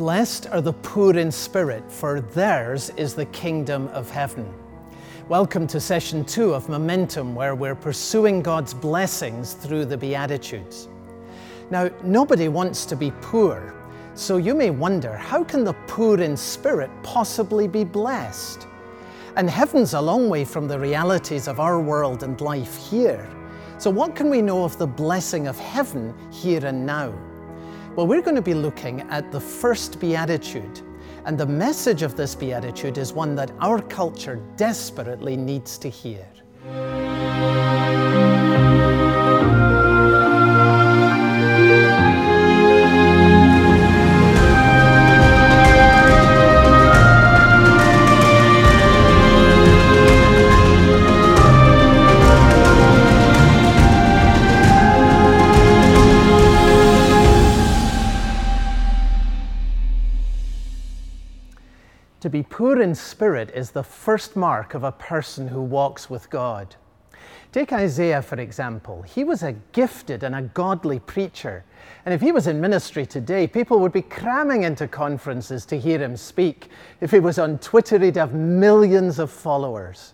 Blessed are the poor in spirit, for theirs is the kingdom of heaven. Welcome to session two of Momentum, where we're pursuing God's blessings through the Beatitudes. Now, nobody wants to be poor, so you may wonder how can the poor in spirit possibly be blessed? And heaven's a long way from the realities of our world and life here. So, what can we know of the blessing of heaven here and now? Well, we're going to be looking at the first beatitude. And the message of this beatitude is one that our culture desperately needs to hear. Poor in spirit is the first mark of a person who walks with God. Take Isaiah, for example. He was a gifted and a godly preacher. And if he was in ministry today, people would be cramming into conferences to hear him speak. If he was on Twitter, he'd have millions of followers.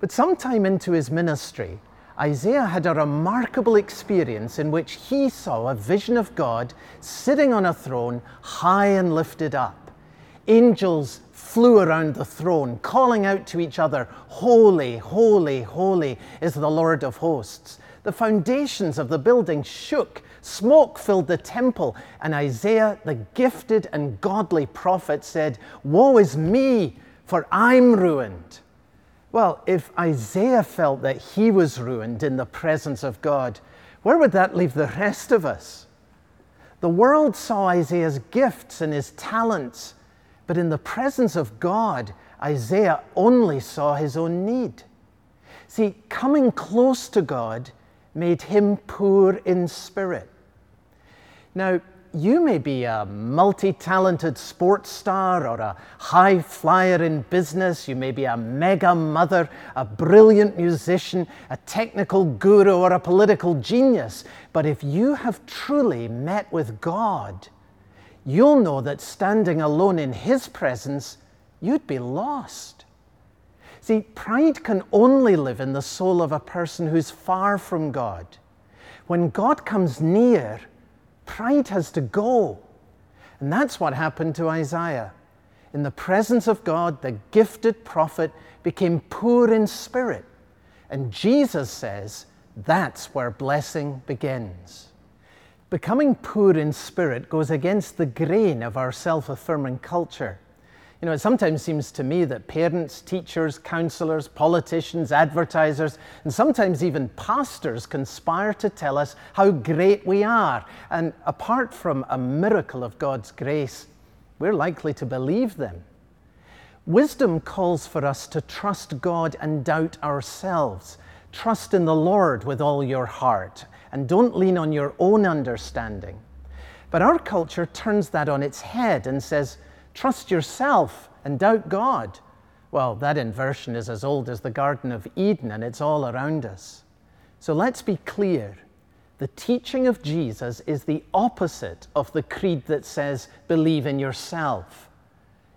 But sometime into his ministry, Isaiah had a remarkable experience in which he saw a vision of God sitting on a throne high and lifted up angels flew around the throne, calling out to each other, Holy, holy, holy is the Lord of hosts. The foundations of the building shook, smoke filled the temple, and Isaiah, the gifted and godly prophet, said, Woe is me, for I'm ruined. Well, if Isaiah felt that he was ruined in the presence of God, where would that leave the rest of us? The world saw Isaiah's gifts and his talents but in the presence of God, Isaiah only saw his own need. See, coming close to God made him poor in spirit. Now, you may be a multi talented sports star or a high flyer in business. You may be a mega mother, a brilliant musician, a technical guru, or a political genius. But if you have truly met with God, you'll know that standing alone in His presence, you'd be lost. See, pride can only live in the soul of a person who's far from God. When God comes near, pride has to go. And that's what happened to Isaiah. In the presence of God, the gifted prophet became poor in spirit. And Jesus says that's where blessing begins. Becoming poor in spirit goes against the grain of our self affirming culture. You know, it sometimes seems to me that parents, teachers, counselors, politicians, advertisers, and sometimes even pastors conspire to tell us how great we are. And apart from a miracle of God's grace, we're likely to believe them. Wisdom calls for us to trust God and doubt ourselves. Trust in the Lord with all your heart and don't lean on your own understanding. But our culture turns that on its head and says, trust yourself and doubt God. Well, that inversion is as old as the Garden of Eden and it's all around us. So let's be clear. The teaching of Jesus is the opposite of the creed that says, believe in yourself.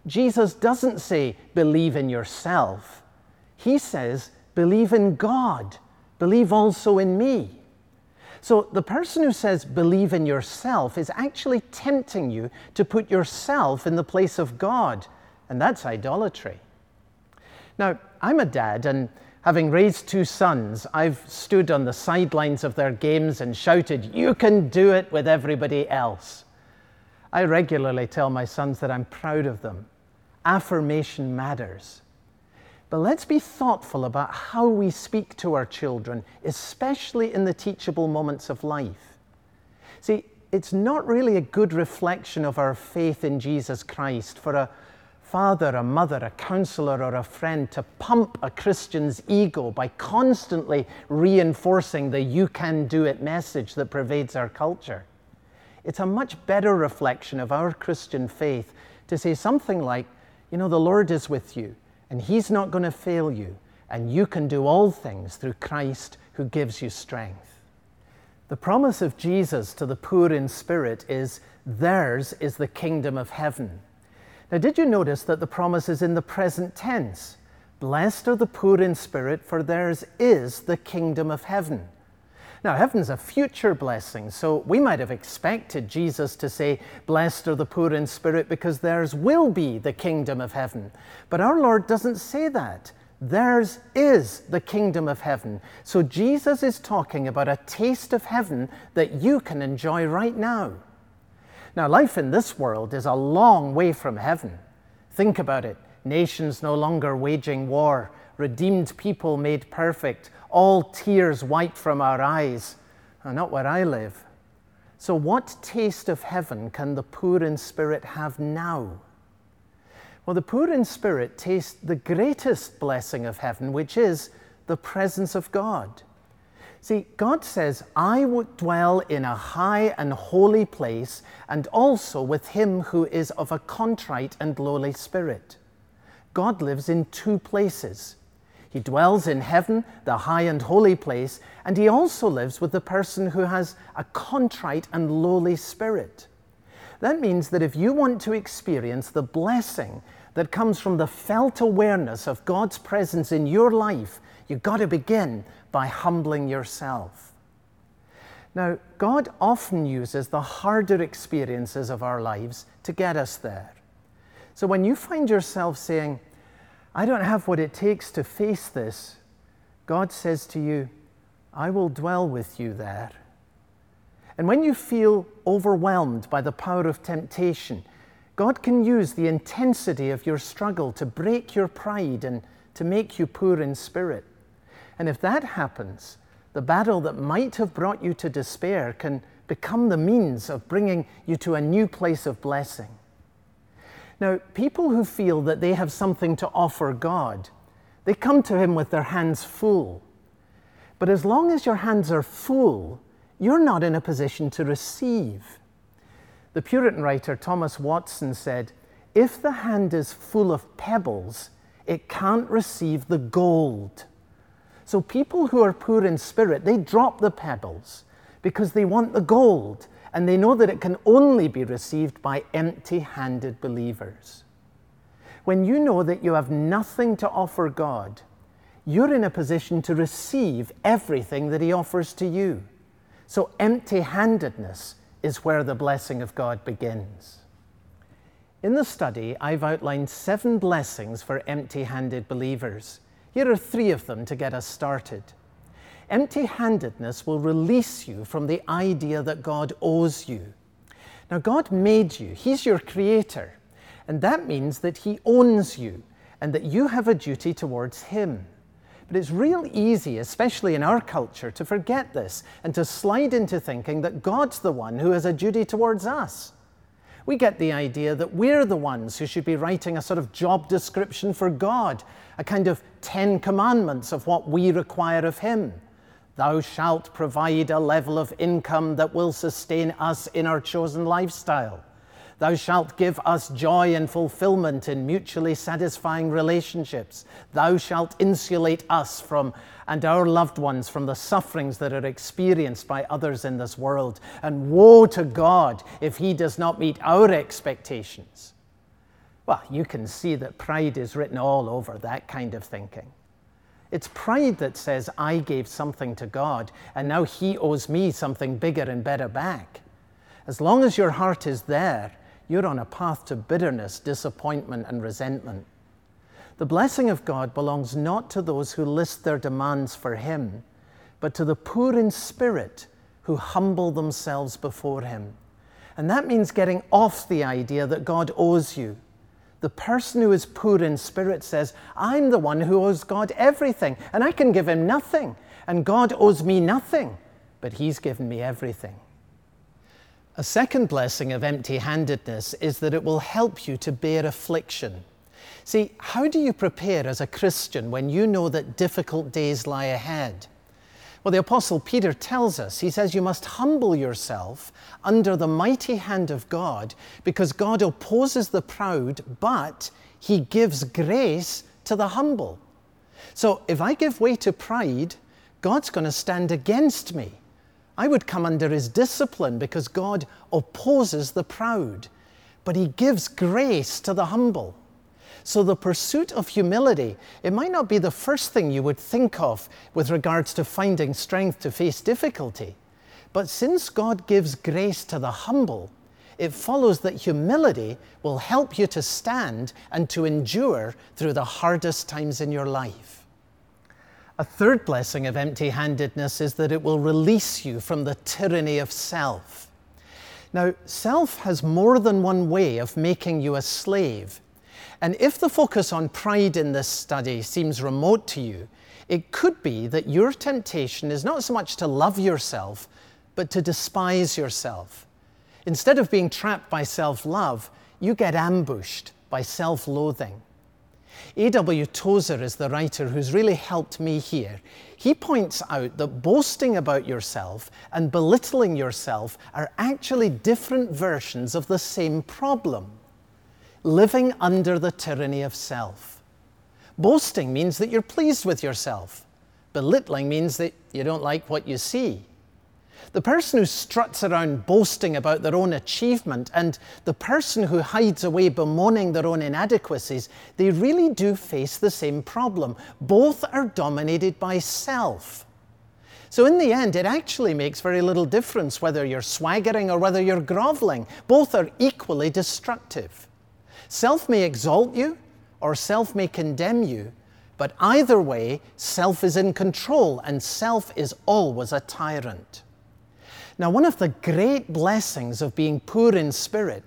Jesus doesn't say, believe in yourself. He says, believe in God. Believe also in me. So the person who says believe in yourself is actually tempting you to put yourself in the place of God, and that's idolatry. Now, I'm a dad, and having raised two sons, I've stood on the sidelines of their games and shouted, You can do it with everybody else. I regularly tell my sons that I'm proud of them. Affirmation matters. But let's be thoughtful about how we speak to our children, especially in the teachable moments of life. See, it's not really a good reflection of our faith in Jesus Christ for a father, a mother, a counselor, or a friend to pump a Christian's ego by constantly reinforcing the you can do it message that pervades our culture. It's a much better reflection of our Christian faith to say something like, you know, the Lord is with you and He's not going to fail you, and you can do all things through Christ who gives you strength. The promise of Jesus to the poor in spirit is theirs is the kingdom of heaven. Now, did you notice that the promise is in the present tense? Blessed are the poor in spirit, for theirs is the kingdom of heaven. Now, heaven's a future blessing, so we might have expected Jesus to say, Blessed are the poor in spirit, because theirs will be the kingdom of heaven. But our Lord doesn't say that. Theirs is the kingdom of heaven. So Jesus is talking about a taste of heaven that you can enjoy right now. Now, life in this world is a long way from heaven. Think about it nations no longer waging war, redeemed people made perfect, all tears wiped from our eyes. Uh, not where I live. So, what taste of heaven can the poor in spirit have now? Well, the poor in spirit taste the greatest blessing of heaven, which is the presence of God. See, God says, I would dwell in a high and holy place, and also with him who is of a contrite and lowly spirit. God lives in two places. He dwells in heaven, the high and holy place, and he also lives with the person who has a contrite and lowly spirit. That means that if you want to experience the blessing that comes from the felt awareness of God's presence in your life, you've got to begin by humbling yourself. Now, God often uses the harder experiences of our lives to get us there. So when you find yourself saying, I don't have what it takes to face this, God says to you, I will dwell with you there. And when you feel overwhelmed by the power of temptation, God can use the intensity of your struggle to break your pride and to make you poor in spirit. And if that happens, the battle that might have brought you to despair can become the means of bringing you to a new place of blessing. Now, people who feel that they have something to offer God, they come to Him with their hands full. But as long as your hands are full, you're not in a position to receive. The Puritan writer Thomas Watson said, If the hand is full of pebbles, it can't receive the gold. So people who are poor in spirit, they drop the pebbles because they want the gold and they know that it can only be received by empty handed believers. When you know that you have nothing to offer God, you're in a position to receive everything that He offers to you. So, empty handedness is where the blessing of God begins. In the study, I've outlined seven blessings for empty handed believers. Here are three of them to get us started. Empty handedness will release you from the idea that God owes you. Now, God made you, He's your creator, and that means that He owns you and that you have a duty towards Him. But it's real easy, especially in our culture, to forget this and to slide into thinking that God's the one who has a duty towards us. We get the idea that we're the ones who should be writing a sort of job description for God, a kind of Ten Commandments of what we require of Him. Thou shalt provide a level of income that will sustain us in our chosen lifestyle. Thou shalt give us joy and fulfillment in mutually satisfying relationships. Thou shalt insulate us from and our loved ones from the sufferings that are experienced by others in this world. And woe to God if He does not meet our expectations. Well, you can see that pride is written all over that kind of thinking. It's pride that says, I gave something to God, and now He owes me something bigger and better back. As long as your heart is there, you're on a path to bitterness, disappointment, and resentment. The blessing of God belongs not to those who list their demands for Him, but to the poor in spirit who humble themselves before Him. And that means getting off the idea that God owes you. The person who is poor in spirit says, I'm the one who owes God everything, and I can give Him nothing, and God owes me nothing, but He's given me everything. A second blessing of empty handedness is that it will help you to bear affliction. See, how do you prepare as a Christian when you know that difficult days lie ahead? Well, the Apostle Peter tells us, he says, You must humble yourself under the mighty hand of God because God opposes the proud, but he gives grace to the humble. So if I give way to pride, God's going to stand against me. I would come under his discipline because God opposes the proud, but he gives grace to the humble. So, the pursuit of humility, it might not be the first thing you would think of with regards to finding strength to face difficulty. But since God gives grace to the humble, it follows that humility will help you to stand and to endure through the hardest times in your life. A third blessing of empty handedness is that it will release you from the tyranny of self. Now, self has more than one way of making you a slave. And if the focus on pride in this study seems remote to you, it could be that your temptation is not so much to love yourself, but to despise yourself. Instead of being trapped by self love, you get ambushed by self loathing. A.W. Tozer is the writer who's really helped me here. He points out that boasting about yourself and belittling yourself are actually different versions of the same problem living under the tyranny of self. Boasting means that you're pleased with yourself, belittling means that you don't like what you see. The person who struts around boasting about their own achievement and the person who hides away bemoaning their own inadequacies, they really do face the same problem. Both are dominated by self. So, in the end, it actually makes very little difference whether you're swaggering or whether you're groveling. Both are equally destructive. Self may exalt you or self may condemn you, but either way, self is in control and self is always a tyrant. Now, one of the great blessings of being poor in spirit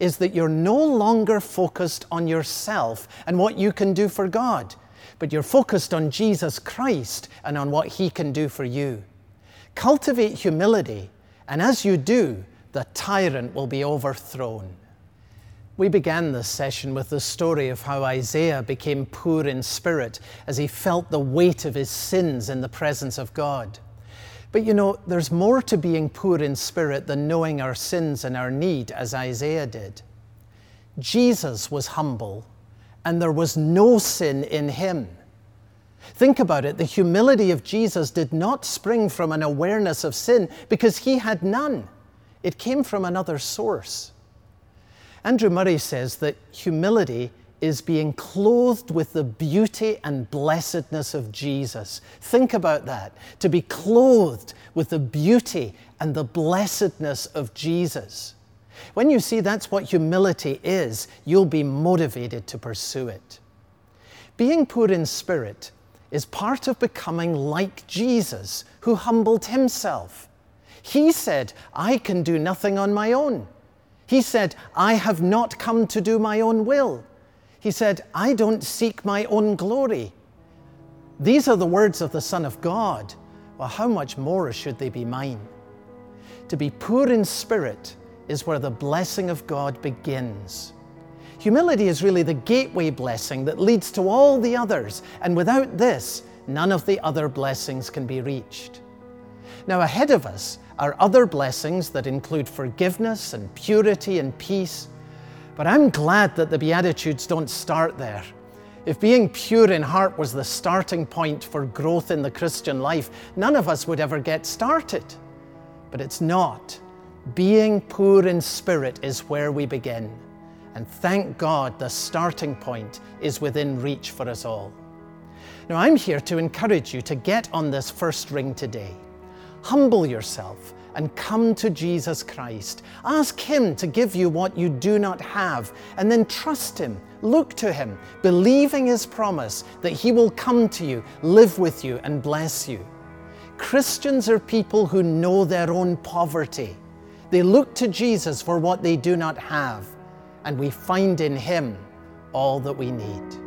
is that you're no longer focused on yourself and what you can do for God, but you're focused on Jesus Christ and on what He can do for you. Cultivate humility, and as you do, the tyrant will be overthrown. We began this session with the story of how Isaiah became poor in spirit as he felt the weight of his sins in the presence of God. But you know, there's more to being poor in spirit than knowing our sins and our need, as Isaiah did. Jesus was humble, and there was no sin in him. Think about it the humility of Jesus did not spring from an awareness of sin because he had none, it came from another source. Andrew Murray says that humility is being clothed with the beauty and blessedness of Jesus. Think about that. To be clothed with the beauty and the blessedness of Jesus. When you see that's what humility is, you'll be motivated to pursue it. Being poor in spirit is part of becoming like Jesus, who humbled himself. He said, I can do nothing on my own. He said, I have not come to do my own will. He said, I don't seek my own glory. These are the words of the Son of God. Well, how much more should they be mine? To be poor in spirit is where the blessing of God begins. Humility is really the gateway blessing that leads to all the others, and without this, none of the other blessings can be reached. Now, ahead of us are other blessings that include forgiveness and purity and peace but I'm glad that the Beatitudes don't start there. If being pure in heart was the starting point for growth in the Christian life, none of us would ever get started. But it's not. Being poor in spirit is where we begin. And thank God the starting point is within reach for us all. Now, I'm here to encourage you to get on this first ring today. Humble yourself and come to Jesus Christ. Ask Him to give you what you do not have, and then trust Him. Look to Him, believing His promise that He will come to you, live with you, and bless you. Christians are people who know their own poverty. They look to Jesus for what they do not have, and we find in Him all that we need.